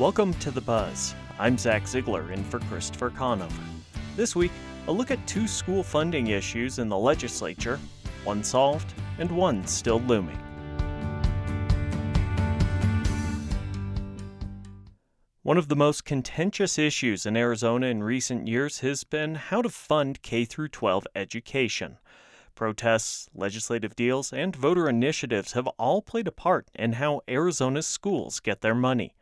Welcome to The Buzz. I'm Zach Ziegler in for Christopher Conover. This week, a look at two school funding issues in the legislature, one solved and one still looming. One of the most contentious issues in Arizona in recent years has been how to fund K 12 education. Protests, legislative deals, and voter initiatives have all played a part in how Arizona's schools get their money.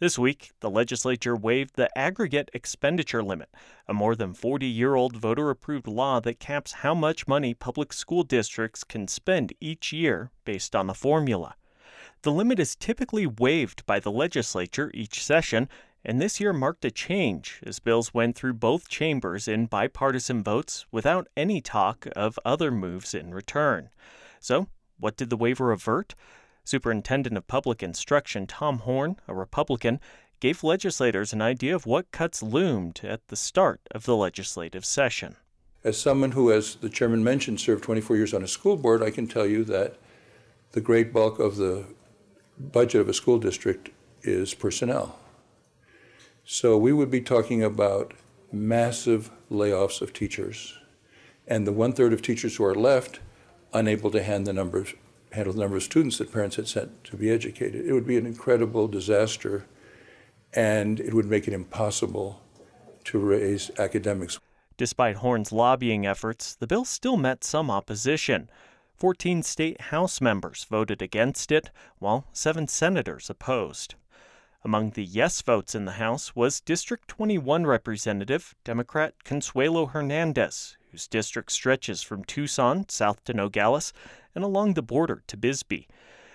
This week, the legislature waived the aggregate expenditure limit, a more than 40 year old voter approved law that caps how much money public school districts can spend each year based on a formula. The limit is typically waived by the legislature each session, and this year marked a change as bills went through both chambers in bipartisan votes without any talk of other moves in return. So, what did the waiver avert? Superintendent of Public Instruction Tom Horne, a Republican, gave legislators an idea of what cuts loomed at the start of the legislative session. As someone who, as the chairman mentioned, served 24 years on a school board, I can tell you that the great bulk of the budget of a school district is personnel. So we would be talking about massive layoffs of teachers, and the one third of teachers who are left unable to hand the numbers handle the number of students that parents had sent to be educated. It would be an incredible disaster, and it would make it impossible to raise academics. Despite Horne's lobbying efforts, the bill still met some opposition. 14 state House members voted against it, while seven senators opposed. Among the yes votes in the House was District 21 Representative Democrat Consuelo Hernandez, whose district stretches from Tucson south to Nogales and along the border to Bisbee.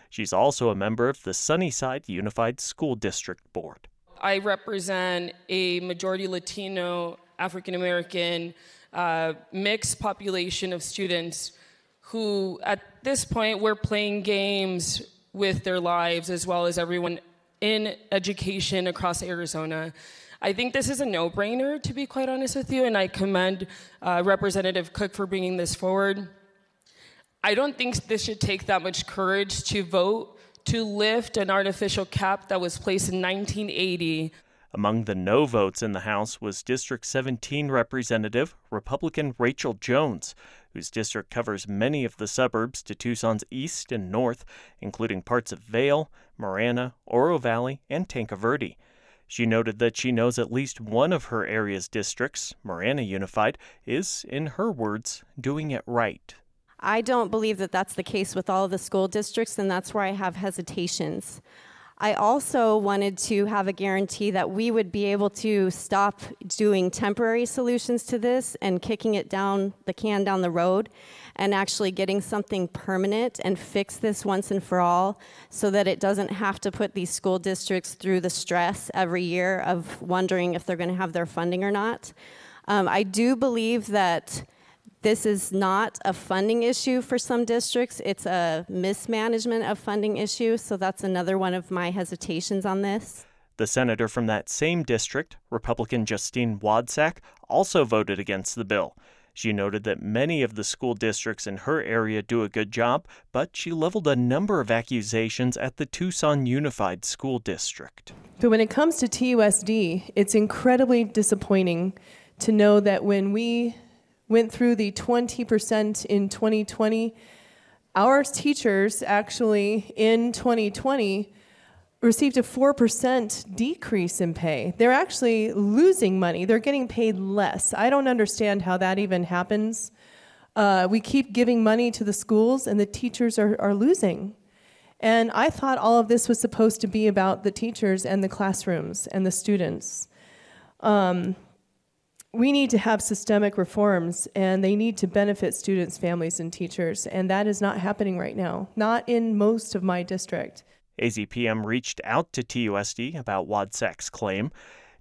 She's also a member of the Sunnyside Unified School District Board. I represent a majority Latino, African American, uh, mixed population of students who, at this point, were playing games with their lives as well as everyone in education across Arizona. I think this is a no brainer, to be quite honest with you, and I commend uh, Representative Cook for bringing this forward. I don't think this should take that much courage to vote to lift an artificial cap that was placed in 1980. Among the no votes in the House was District 17 Representative Republican Rachel Jones, whose district covers many of the suburbs to Tucson's east and north, including parts of Vail, Marana, Oro Valley, and Tanque Verde. She noted that she knows at least one of her area's districts, Marana Unified, is, in her words, doing it right. I don't believe that that's the case with all of the school districts, and that's where I have hesitations. I also wanted to have a guarantee that we would be able to stop doing temporary solutions to this and kicking it down the can down the road and actually getting something permanent and fix this once and for all so that it doesn't have to put these school districts through the stress every year of wondering if they're going to have their funding or not. Um, I do believe that this is not a funding issue for some districts, it's a mismanagement of funding issue, so that's another one of my hesitations on this. The senator from that same district, Republican Justine Wadsack, also voted against the bill. She noted that many of the school districts in her area do a good job, but she leveled a number of accusations at the Tucson Unified School District. But when it comes to TUSD, it's incredibly disappointing to know that when we went through the 20% in 2020, our teachers actually in 2020 received a 4% decrease in pay. They're actually losing money. They're getting paid less. I don't understand how that even happens. Uh, we keep giving money to the schools, and the teachers are, are losing. And I thought all of this was supposed to be about the teachers and the classrooms and the students. Um, we need to have systemic reforms, and they need to benefit students, families, and teachers. And that is not happening right now, not in most of my district. AZPM reached out to TUSD about Wadsack's claim.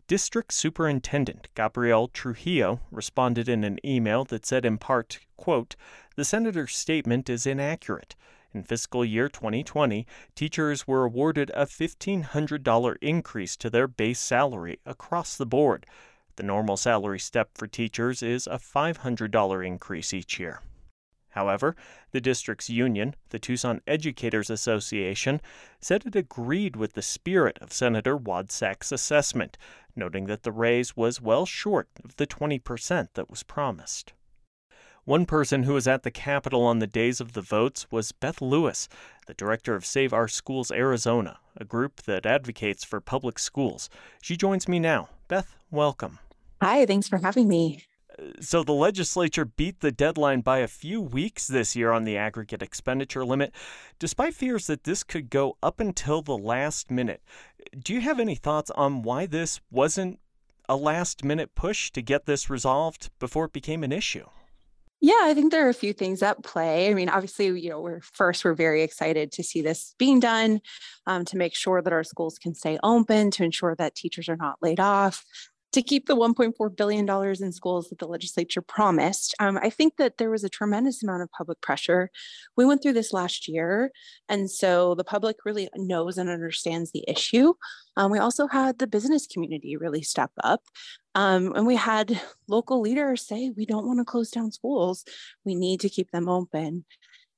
District Superintendent Gabriel Trujillo responded in an email that said in part, quote, "The senator's statement is inaccurate. In fiscal year 2020, teachers were awarded a $1,500 increase to their base salary across the board. The normal salary step for teachers is a $500 increase each year. However, the district's union, the Tucson Educators Association, said it agreed with the spirit of Senator Wadsack's assessment, noting that the raise was well short of the 20% that was promised. One person who was at the Capitol on the days of the votes was Beth Lewis, the director of Save Our Schools Arizona, a group that advocates for public schools. She joins me now. Beth, welcome. Hi, thanks for having me. So the legislature beat the deadline by a few weeks this year on the aggregate expenditure limit, despite fears that this could go up until the last minute. Do you have any thoughts on why this wasn't a last minute push to get this resolved before it became an issue? Yeah, I think there are a few things at play. I mean, obviously, you know, we're first, we're very excited to see this being done, um, to make sure that our schools can stay open, to ensure that teachers are not laid off, to keep the $1.4 billion in schools that the legislature promised. Um, I think that there was a tremendous amount of public pressure. We went through this last year, and so the public really knows and understands the issue. Um, we also had the business community really step up. Um, and we had local leaders say, we don't want to close down schools, we need to keep them open.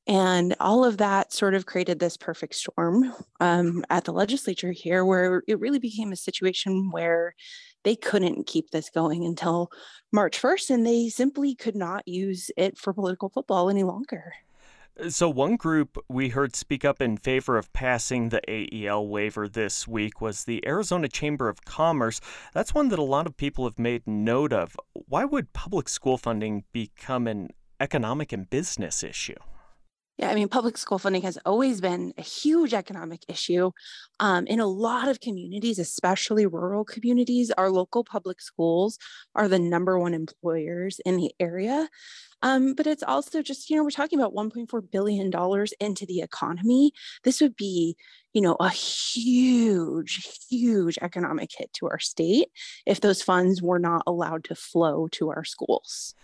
And all of that sort of created this perfect storm um, at the legislature here, where it really became a situation where they couldn't keep this going until March 1st, and they simply could not use it for political football any longer. Uh, so, one group we heard speak up in favor of passing the AEL waiver this week was the Arizona Chamber of Commerce. That's one that a lot of people have made note of. Why would public school funding become an economic and business issue? Yeah, I mean, public school funding has always been a huge economic issue. Um, in a lot of communities, especially rural communities, our local public schools are the number one employers in the area. Um, but it's also just, you know, we're talking about $1.4 billion into the economy. This would be, you know, a huge, huge economic hit to our state if those funds were not allowed to flow to our schools.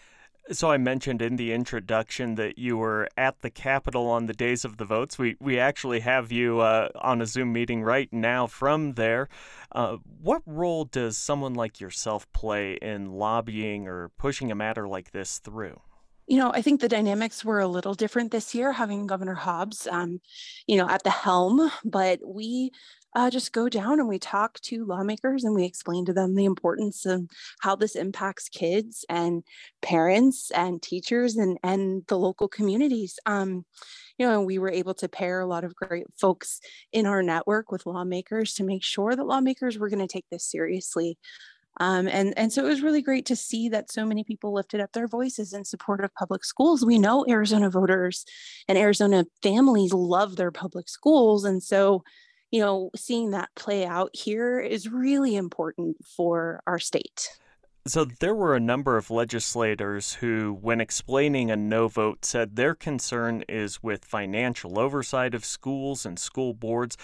So I mentioned in the introduction that you were at the Capitol on the days of the votes. We we actually have you uh, on a Zoom meeting right now from there. Uh, what role does someone like yourself play in lobbying or pushing a matter like this through? You know, I think the dynamics were a little different this year, having Governor Hobbs, um, you know, at the helm. But we uh, just go down and we talk to lawmakers and we explain to them the importance of how this impacts kids and parents and teachers and, and the local communities. Um, you know, we were able to pair a lot of great folks in our network with lawmakers to make sure that lawmakers were going to take this seriously. Um, and, and so it was really great to see that so many people lifted up their voices in support of public schools. We know Arizona voters and Arizona families love their public schools. And so you know, seeing that play out here is really important for our state. So, there were a number of legislators who, when explaining a no vote, said their concern is with financial oversight of schools and school boards.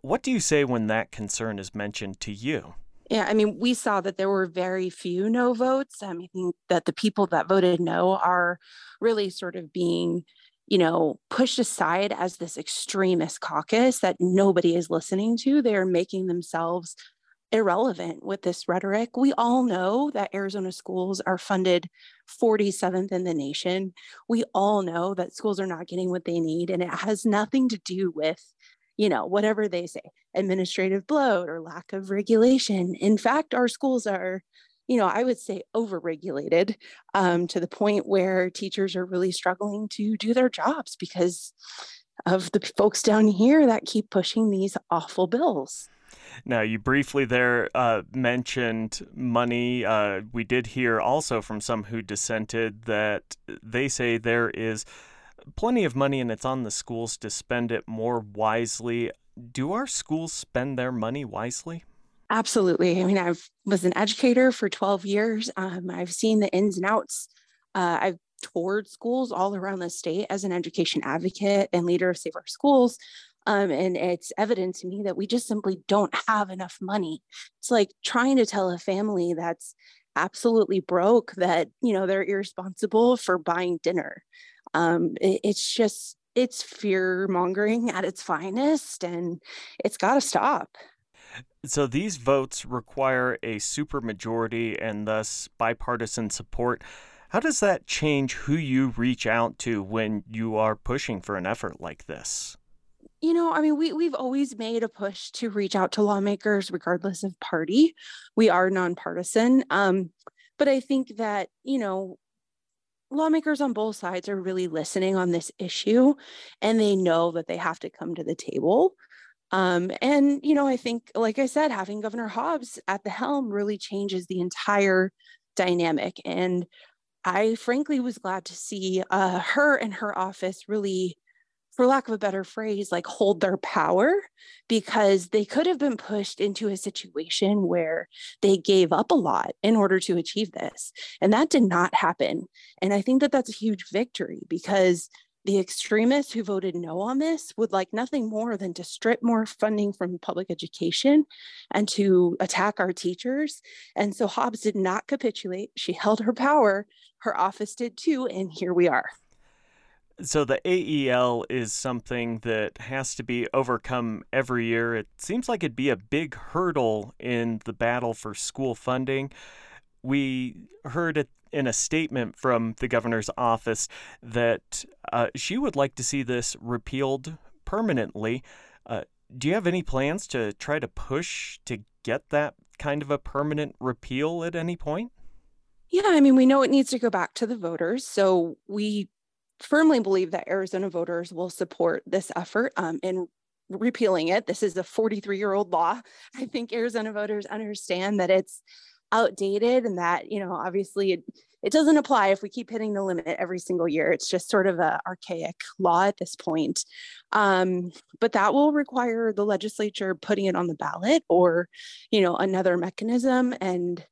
What do you say when that concern is mentioned to you? Yeah, I mean, we saw that there were very few no votes. I mean, that the people that voted no are really sort of being you know, pushed aside as this extremist caucus that nobody is listening to. They are making themselves irrelevant with this rhetoric. We all know that Arizona schools are funded 47th in the nation. We all know that schools are not getting what they need, and it has nothing to do with, you know, whatever they say, administrative bloat or lack of regulation. In fact, our schools are you know, I would say overregulated um, to the point where teachers are really struggling to do their jobs because of the folks down here that keep pushing these awful bills. Now, you briefly there uh, mentioned money. Uh, we did hear also from some who dissented that they say there is plenty of money and it's on the schools to spend it more wisely. Do our schools spend their money wisely? Absolutely. I mean, I was an educator for 12 years. Um, I've seen the ins and outs. Uh, I've toured schools all around the state as an education advocate and leader of Save Our Schools. Um, and it's evident to me that we just simply don't have enough money. It's like trying to tell a family that's absolutely broke that, you know, they're irresponsible for buying dinner. Um, it, it's just, it's fear mongering at its finest, and it's got to stop. So these votes require a supermajority and thus bipartisan support. How does that change who you reach out to when you are pushing for an effort like this? You know, I mean, we we've always made a push to reach out to lawmakers regardless of party. We are nonpartisan. Um, but I think that, you know, lawmakers on both sides are really listening on this issue and they know that they have to come to the table. Um, and, you know, I think, like I said, having Governor Hobbs at the helm really changes the entire dynamic. And I frankly was glad to see uh, her and her office really for lack of a better phrase, like hold their power because they could have been pushed into a situation where they gave up a lot in order to achieve this. And that did not happen. And I think that that's a huge victory because the extremists who voted no on this would like nothing more than to strip more funding from public education and to attack our teachers. And so Hobbs did not capitulate. She held her power. Her office did too. And here we are. So the AEL is something that has to be overcome every year. It seems like it'd be a big hurdle in the battle for school funding. We heard it in a statement from the governor's office that uh, she would like to see this repealed permanently. Uh, do you have any plans to try to push to get that kind of a permanent repeal at any point? Yeah, I mean, we know it needs to go back to the voters. So we firmly believe that Arizona voters will support this effort um, in repealing it. This is a 43 year old law. I think Arizona voters understand that it's outdated and that, you know, obviously it, it doesn't apply if we keep hitting the limit every single year. It's just sort of a archaic law at this point. Um, but that will require the legislature putting it on the ballot or, you know, another mechanism. And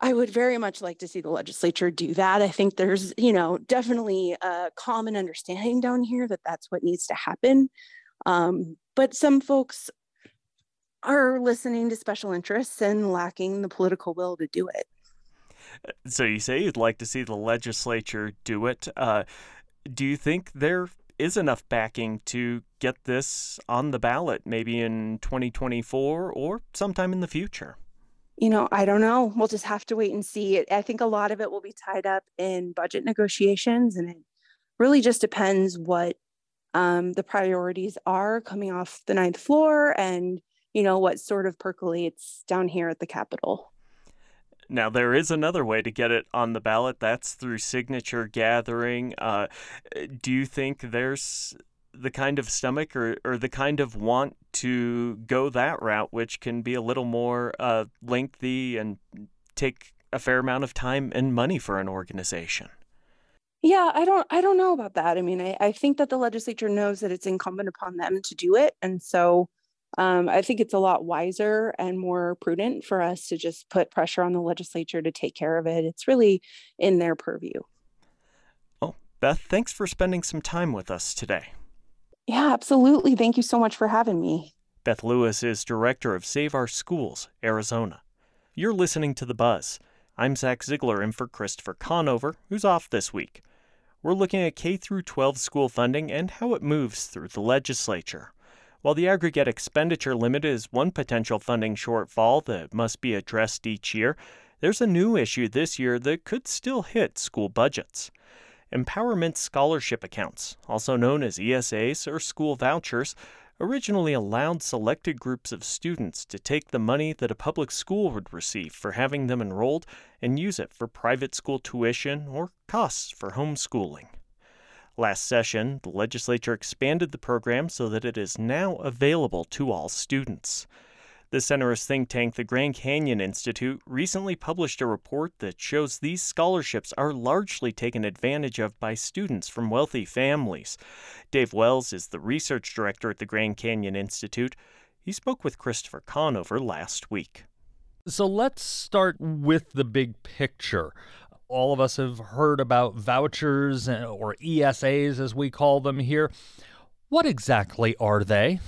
I would very much like to see the legislature do that. I think there's, you know, definitely a common understanding down here that that's what needs to happen. Um, but some folks are listening to special interests and lacking the political will to do it. So you say you'd like to see the legislature do it. Uh, do you think there is enough backing to get this on the ballot, maybe in 2024 or sometime in the future? you know, I don't know. We'll just have to wait and see. I think a lot of it will be tied up in budget negotiations, and it really just depends what um, the priorities are coming off the ninth floor and, you know, what sort of percolates down here at the Capitol. Now, there is another way to get it on the ballot. That's through signature gathering. Uh, do you think there's the kind of stomach or, or the kind of want to go that route, which can be a little more uh, lengthy and take a fair amount of time and money for an organization. Yeah, I don't I don't know about that. I mean, I, I think that the legislature knows that it's incumbent upon them to do it. And so um, I think it's a lot wiser and more prudent for us to just put pressure on the legislature to take care of it. It's really in their purview. Oh, Beth, thanks for spending some time with us today. Yeah, absolutely. Thank you so much for having me. Beth Lewis is director of Save Our Schools, Arizona. You're listening to The Buzz. I'm Zach Ziegler in for Christopher Conover, who's off this week. We're looking at K 12 school funding and how it moves through the legislature. While the aggregate expenditure limit is one potential funding shortfall that must be addressed each year, there's a new issue this year that could still hit school budgets. Empowerment Scholarship Accounts, also known as ESAs or school vouchers, originally allowed selected groups of students to take the money that a public school would receive for having them enrolled and use it for private school tuition or costs for homeschooling. Last session, the legislature expanded the program so that it is now available to all students. The centerist think tank, the Grand Canyon Institute, recently published a report that shows these scholarships are largely taken advantage of by students from wealthy families. Dave Wells is the research director at the Grand Canyon Institute. He spoke with Christopher Conover last week. So let's start with the big picture. All of us have heard about vouchers or ESAs as we call them here. What exactly are they?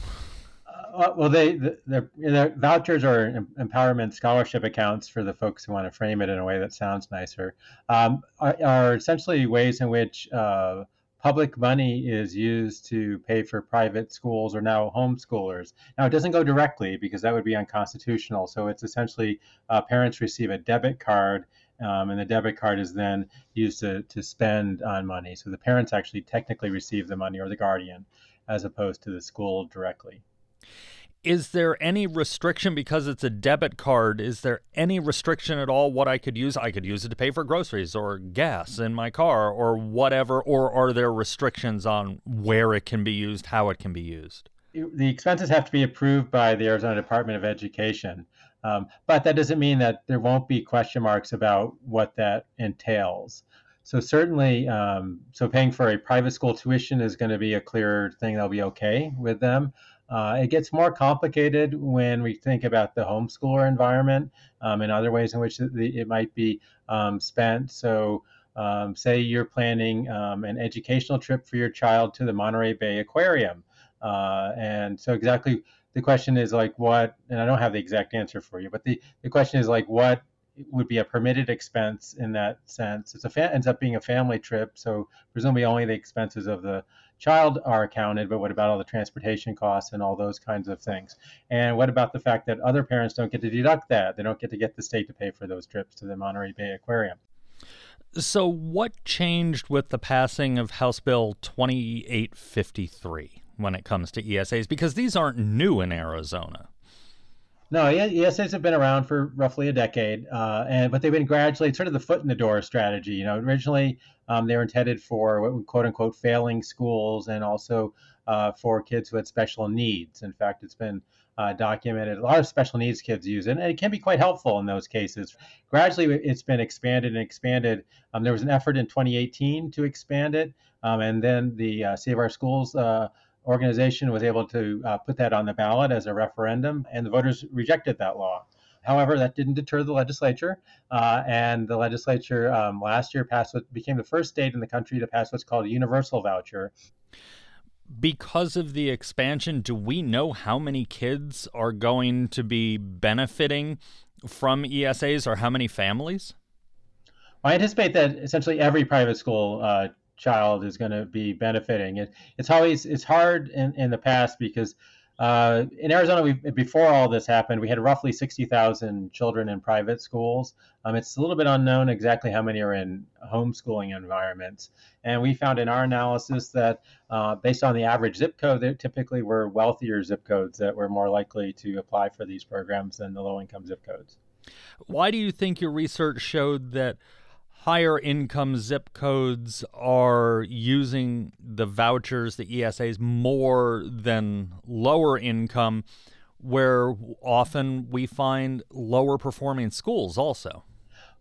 Uh, well, they the, vouchers are empowerment scholarship accounts for the folks who want to frame it in a way that sounds nicer. Um, are, are, essentially ways in which uh, public money is used to pay for private schools or now homeschoolers. Now, it doesn't go directly because that would be unconstitutional. So it's essentially uh, parents receive a debit card um, and the debit card is then used to, to spend on money. So the parents actually technically receive the money or the guardian as opposed to the school directly. Is there any restriction because it's a debit card? Is there any restriction at all what I could use? I could use it to pay for groceries or gas in my car or whatever, or are there restrictions on where it can be used, how it can be used? The expenses have to be approved by the Arizona Department of Education. Um, but that doesn't mean that there won't be question marks about what that entails. So certainly, um, so paying for a private school tuition is going to be a clear thing that'll be okay with them. Uh, it gets more complicated when we think about the homeschooler environment um, and other ways in which it, might be um, spent. So, um, say you're planning um, an educational trip for your child to the Monterey Bay Aquarium. Uh, and so, exactly the question is like, what, and I don't have the exact answer for you, but the, the question is like, what would be a permitted expense in that sense. It's a fa- ends up being a family trip, so presumably only the expenses of the child are accounted. But what about all the transportation costs and all those kinds of things? And what about the fact that other parents don't get to deduct that? They don't get to get the state to pay for those trips to the Monterey Bay Aquarium. So, what changed with the passing of House Bill 2853 when it comes to ESAs? Because these aren't new in Arizona. No, ESAs have been around for roughly a decade, uh, and but they've been gradually sort of the foot in the door strategy. You know, originally um, they were intended for quote unquote failing schools and also uh, for kids who had special needs. In fact, it's been uh, documented a lot of special needs kids use it, and it can be quite helpful in those cases. Gradually, it's been expanded and expanded. Um, there was an effort in 2018 to expand it, um, and then the uh, Save Our Schools uh, organization was able to uh, put that on the ballot as a referendum, and the voters rejected that law. However, that didn't deter the legislature, uh, and the legislature um, last year passed what became the first state in the country to pass what's called a universal voucher. Because of the expansion, do we know how many kids are going to be benefiting from ESAs or how many families? I anticipate that essentially every private school uh, child is going to be benefiting. It, it's always it's hard in, in the past because uh, in Arizona, we before all this happened, we had roughly 60,000 children in private schools. Um, it's a little bit unknown exactly how many are in homeschooling environments. And we found in our analysis that uh, based on the average zip code, there typically were wealthier zip codes that were more likely to apply for these programs than the low income zip codes. Why do you think your research showed that higher income zip codes are using the vouchers, the ESAs, more than lower income, where often we find lower performing schools also?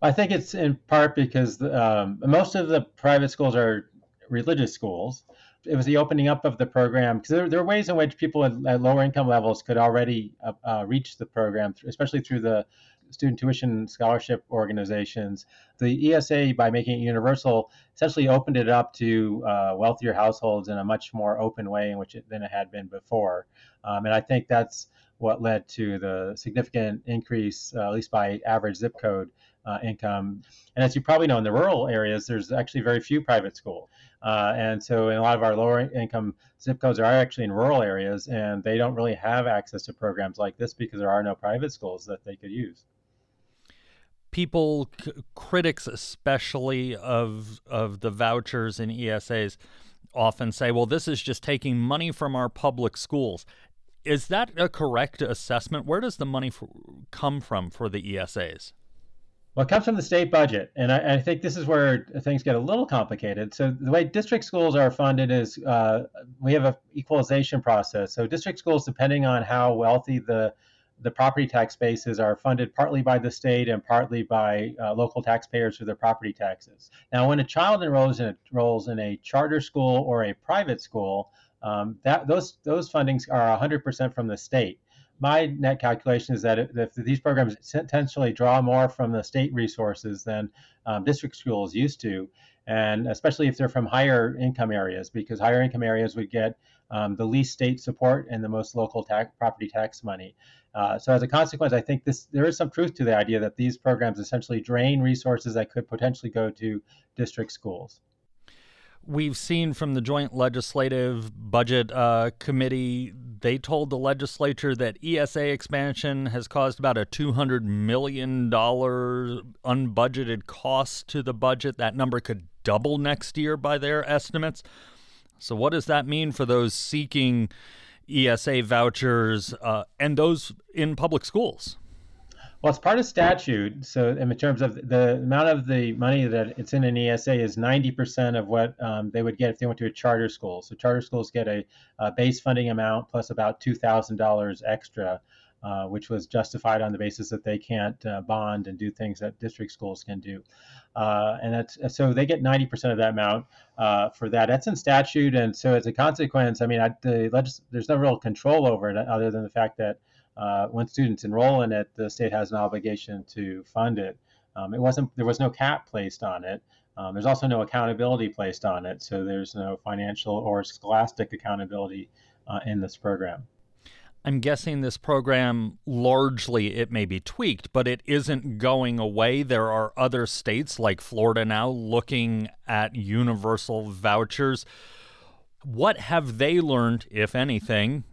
I think it's in part because um, most of the private schools are religious schools. It was the opening up of the program because there, there, are ways in which people at, at lower income levels could already uh, uh, reach the program, especially through the student tuition scholarship organizations. The ESA, by making it universal, essentially opened it up to uh, wealthier households in a much more open way in which it, than it had been before. Um, and I think that's what led to the significant increase, uh, at least by average zip code uh, income. And as you probably know, in the rural areas, there's actually very few private schools. Uh, and so, in a lot of our lower income zip codes are actually in rural areas, and they don't really have access to programs like this because there are no private schools that they could use people, c- critics especially of of the vouchers and ESAs, often say, "Well, this is just taking money from our public schools." Is that a correct assessment? Where does the money come from for the ESAs? Well, it comes from the state budget, and I, I, think this is where things get a little complicated. So the way district schools are funded is uh, we have a equalization process. So district schools, depending on how wealthy the the property tax bases are funded partly by the state and partly by uh, local taxpayers for their property taxes. Now, when a child enrolls in a, enrolls in a charter school or a private school, um, that those those fundings are 100% from the state. My net calculation is that if, if these programs potentially draw more from the state resources than um, district schools used to, and especially if they're from higher income areas, because higher income areas would get um, the least state support and the most local tax, property tax money. Uh, so as a consequence, I think this there is some truth to the idea that these programs essentially drain resources that could potentially go to district schools. we've seen from the Joint Legislative Budget uh, Committee, they told the legislature that ESA expansion has caused about a $200 million unbudgeted cost to the budget. That number could double next year by their estimates. So, what does that mean for those seeking ESA vouchers uh, and those in public schools? Well, it's part of statute. So, in terms of the amount of the money that it's in an ESA is 90% of what um, they would get if they went to a charter school. So, charter schools get a, a base funding amount plus about $2,000 extra, uh, which was justified on the basis that they can't uh, bond and do things that district schools can do. Uh, and that's so they get 90% of that amount uh, for that. That's in statute, and so as a consequence, I mean, I, the legis- there's no real control over it other than the fact that uh, when students enroll in it, the state has an obligation to fund it. Um, it wasn't there was no cap placed on it. Um, there's also no accountability placed on it, so there's no financial or scholastic accountability uh, in this program. I'm guessing this program largely it may be tweaked, but it isn't going away. There are other states like Florida now looking at universal vouchers. What have they learned, if anything,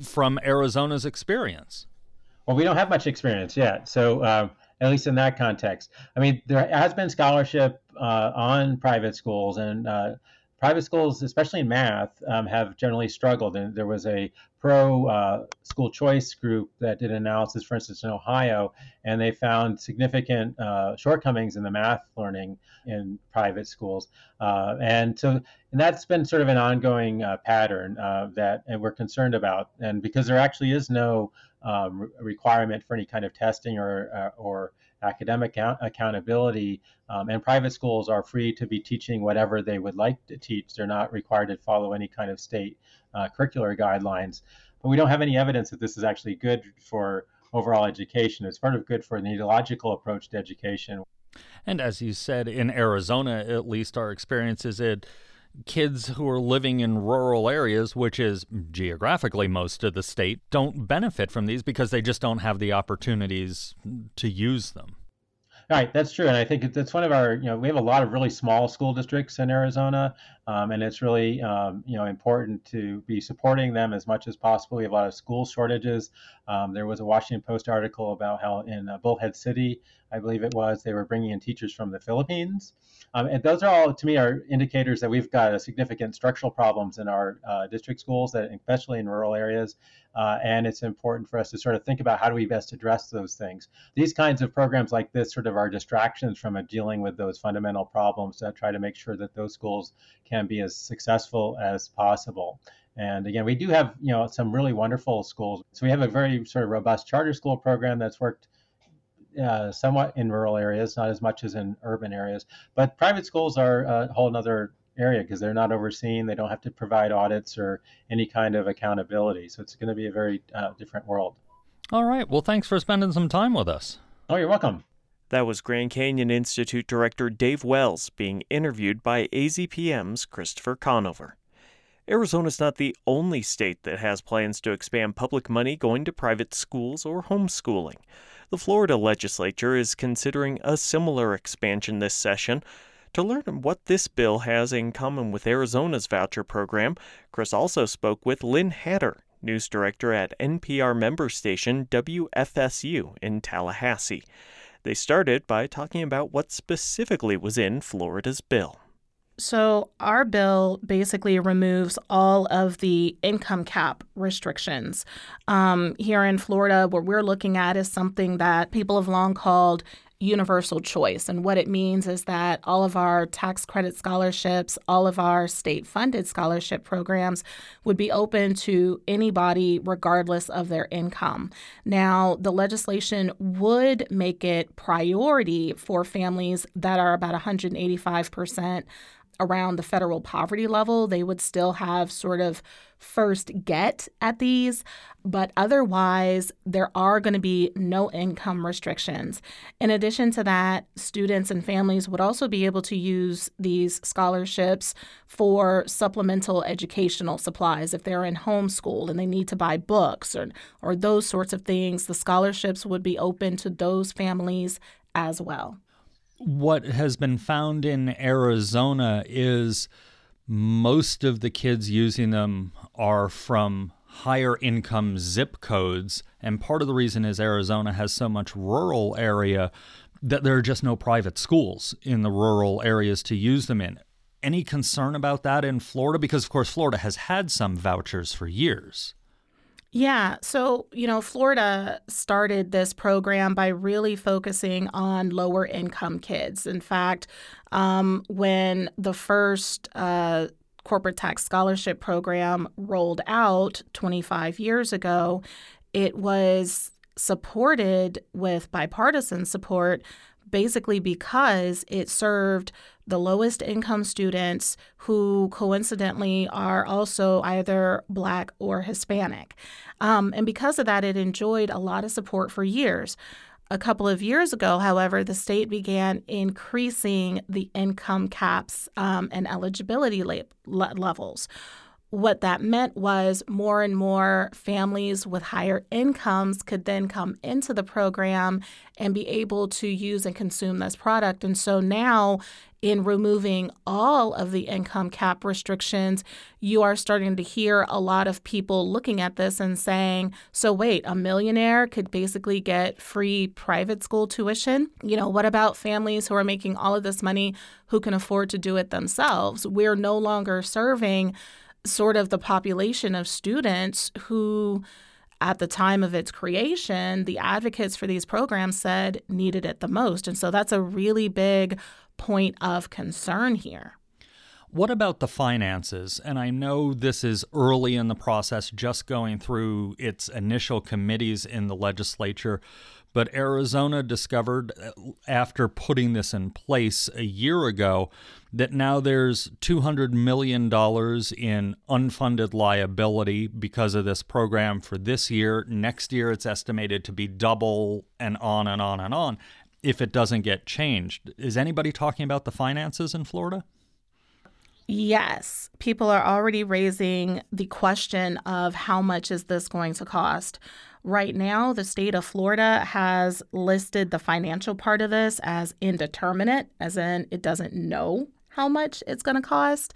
from Arizona's experience? Well, we don't have much experience yet. So, uh, at least in that context, I mean, there has been scholarship uh, on private schools, and uh, private schools, especially in math, um, have generally struggled. And there was a pro uh, school choice group that did analysis, for instance, in Ohio, and they found significant uh, shortcomings in the math learning in private schools. Uh, and so and that's been sort of an ongoing uh, pattern uh, that we're concerned about. And because there actually is no um, requirement for any kind of testing or, uh, or academic accountability, um, and private schools are free to be teaching whatever they would like to teach. They're not required to follow any kind of state uh, curricular guidelines. But we don't have any evidence that this is actually good for overall education. It's part of good for an ideological approach to education. And as you said, in Arizona, at least our experience is it kids who are living in rural areas, which is geographically most of the state, don't benefit from these because they just don't have the opportunities to use them. Right, that's true, and I think it's one of our. You know, we have a lot of really small school districts in Arizona, um, and it's really um, you know important to be supporting them as much as possible. We have a lot of school shortages. Um, there was a Washington Post article about how in uh, Bullhead City, I believe it was, they were bringing in teachers from the Philippines, um, and those are all to me are indicators that we've got significant structural problems in our uh, district schools, that especially in rural areas, uh, and it's important for us to sort of think about how do we best address those things. These kinds of programs like this sort of are distractions from dealing with those fundamental problems that try to make sure that those schools can be as successful as possible. And again, we do have you know some really wonderful schools. So we have a very sort of robust charter school program that's worked uh, somewhat in rural areas, not as much as in urban areas. But private schools are a whole other area because they're not overseen. They don't have to provide audits or any kind of accountability. So it's going to be a very uh, different world. All right. Well, thanks for spending some time with us. Oh, you're welcome. That was Grand Canyon Institute Director Dave Wells being interviewed by AZPM's Christopher Conover. Arizona's not the only state that has plans to expand public money going to private schools or homeschooling. The Florida legislature is considering a similar expansion this session. To learn what this bill has in common with Arizona's voucher program, Chris also spoke with Lynn Hatter, news director at NPR member station WFSU in Tallahassee. They started by talking about what specifically was in Florida's bill. So, our bill basically removes all of the income cap restrictions. Um, here in Florida, what we're looking at is something that people have long called universal choice. And what it means is that all of our tax credit scholarships, all of our state funded scholarship programs would be open to anybody regardless of their income. Now, the legislation would make it priority for families that are about 185% around the federal poverty level, they would still have sort of first get at these, but otherwise, there are going to be no income restrictions. In addition to that, students and families would also be able to use these scholarships for supplemental educational supplies. If they're in homeschool and they need to buy books or, or those sorts of things, the scholarships would be open to those families as well what has been found in Arizona is most of the kids using them are from higher income zip codes. And part of the reason is Arizona has so much rural area that there are just no private schools in the rural areas to use them in. Any concern about that in Florida? Because, of course, Florida has had some vouchers for years. Yeah. So, you know, Florida started this program by really focusing on lower income kids. In fact, um, when the first uh, corporate tax scholarship program rolled out 25 years ago, it was supported with bipartisan support basically because it served the lowest income students who coincidentally are also either Black or Hispanic. Um, and because of that, it enjoyed a lot of support for years. A couple of years ago, however, the state began increasing the income caps um, and eligibility la- levels what that meant was more and more families with higher incomes could then come into the program and be able to use and consume this product. And so now, in removing all of the income cap restrictions, you are starting to hear a lot of people looking at this and saying, so wait, a millionaire could basically get free private school tuition? You know, what about families who are making all of this money who can afford to do it themselves? We're no longer serving sort of the population of students who at the time of its creation, the advocates for these programs said needed it the most. And so that's a really big point of concern here. What about the finances? And I know this is early in the process, just going through its initial committees in the legislature. But Arizona discovered uh, after putting this in place a year ago that now there's $200 million in unfunded liability because of this program for this year. Next year, it's estimated to be double and on and on and on if it doesn't get changed. Is anybody talking about the finances in Florida? Yes, people are already raising the question of how much is this going to cost. Right now, the state of Florida has listed the financial part of this as indeterminate, as in it doesn't know how much it's going to cost.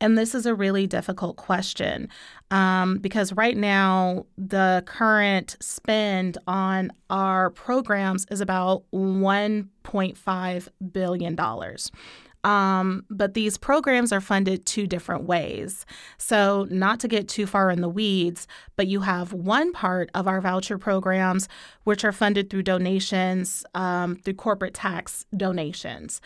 And this is a really difficult question um, because right now, the current spend on our programs is about $1.5 billion. Um, but these programs are funded two different ways. So, not to get too far in the weeds, but you have one part of our voucher programs which are funded through donations, um, through corporate tax donations.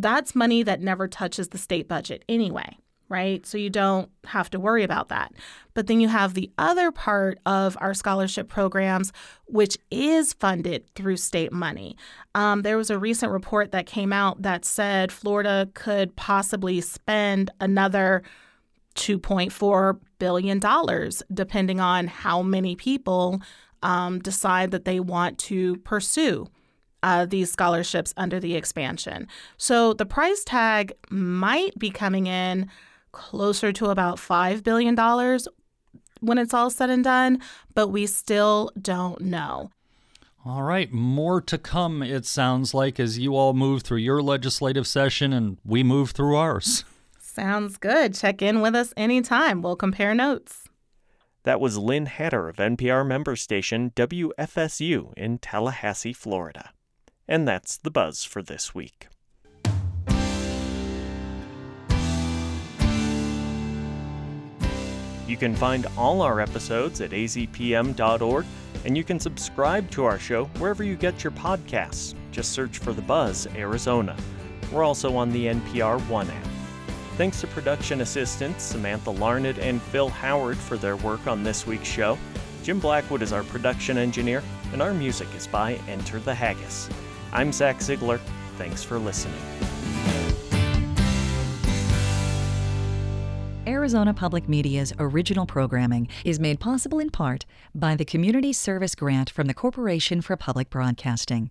That's money that never touches the state budget anyway right? So you don't have to worry about that. But then you have the other part of our scholarship programs, which is funded through state money. Um, there was a recent report that came out that said Florida could possibly spend another $2.4 billion, depending on how many people um, decide that they want to pursue. Uh, these scholarships under the expansion. So the price tag might be coming in closer to about $5 billion when it's all said and done, but we still don't know. All right, more to come, it sounds like, as you all move through your legislative session and we move through ours. Sounds good. Check in with us anytime. We'll compare notes. That was Lynn Hatter of NPR member station WFSU in Tallahassee, Florida. And that's the buzz for this week. You can find all our episodes at azpm.org, and you can subscribe to our show wherever you get your podcasts. Just search for The Buzz Arizona. We're also on the NPR One app. Thanks to production assistants Samantha Larned and Phil Howard for their work on this week's show. Jim Blackwood is our production engineer, and our music is by Enter the Haggis. I'm Zach Ziegler. Thanks for listening. Arizona Public Media's original programming is made possible in part by the Community Service Grant from the Corporation for Public Broadcasting.